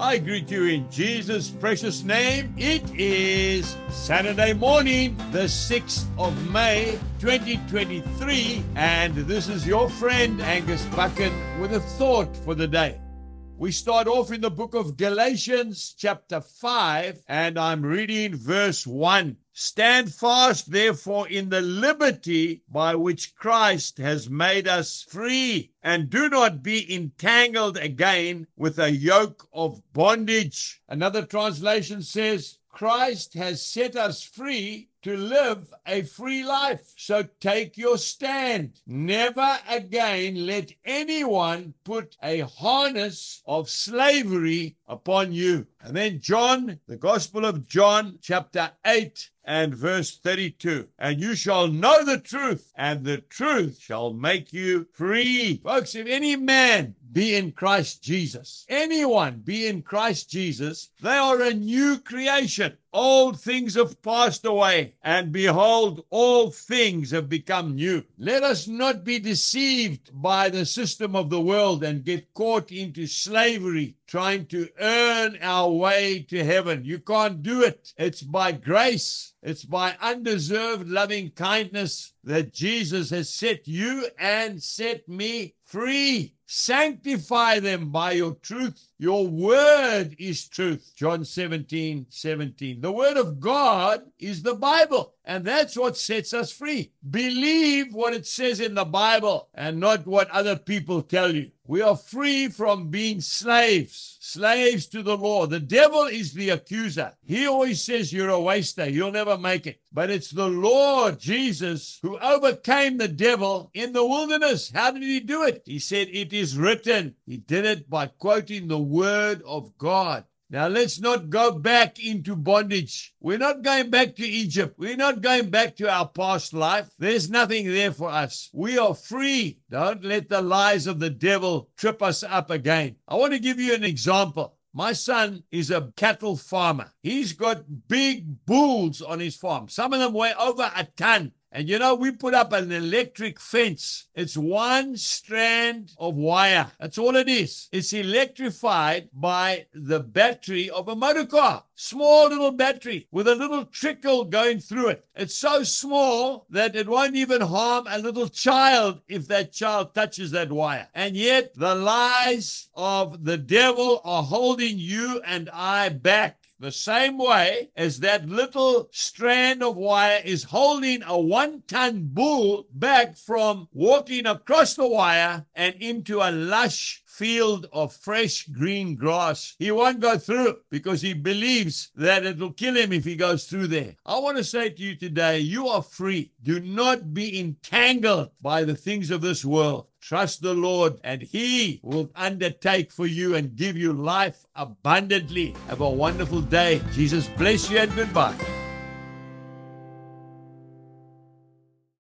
I greet you in Jesus' precious name. It is Saturday morning, the 6th of May, 2023, and this is your friend Angus Buchan with a thought for the day. We start off in the book of Galatians, chapter 5, and I'm reading verse 1. Stand fast, therefore, in the liberty by which Christ has made us free, and do not be entangled again with a yoke of bondage. Another translation says, Christ has set us free to live a free life. So take your stand. Never again let anyone put a harness of slavery upon you. And then John, the Gospel of John, chapter 8 and verse 32. And you shall know the truth, and the truth shall make you free. Folks, if any man be in Christ Jesus, anyone be in Christ Jesus, they are a new creation. Old things have passed away, and behold, all things have become new. Let us not be deceived by the system of the world and get caught into slavery, trying to earn our way to heaven. You can't do it. It's by grace, it's by undeserved loving kindness that Jesus has set you and set me free. Sanctify them by your truth. Your word is truth. John 17, 17. The word of God is the Bible, and that's what sets us free. Believe what it says in the Bible and not what other people tell you. We are free from being slaves, slaves to the law. The devil is the accuser. He always says you're a waster, you'll never make it. But it's the Lord Jesus who overcame the devil in the wilderness. How did he do it? He said, It is written. He did it by quoting the word of God. Now, let's not go back into bondage. We're not going back to Egypt. We're not going back to our past life. There's nothing there for us. We are free. Don't let the lies of the devil trip us up again. I want to give you an example. My son is a cattle farmer. He's got big bulls on his farm. Some of them weigh over a ton. And you know, we put up an electric fence. It's one strand of wire. That's all it is. It's electrified by the battery of a motor car. Small little battery with a little trickle going through it. It's so small that it won't even harm a little child if that child touches that wire. And yet, the lies of the devil are holding you and I back the same way as that little strand of wire is holding a one ton bull back from walking across the wire and into a lush field of fresh green grass. He won't go through because he believes that it'll kill him if he goes through there. I want to say to you today, you are free. Do not be entangled by the things of this world. Trust the Lord, and He will undertake for you and give you life abundantly. Have a wonderful day. Jesus bless you and goodbye.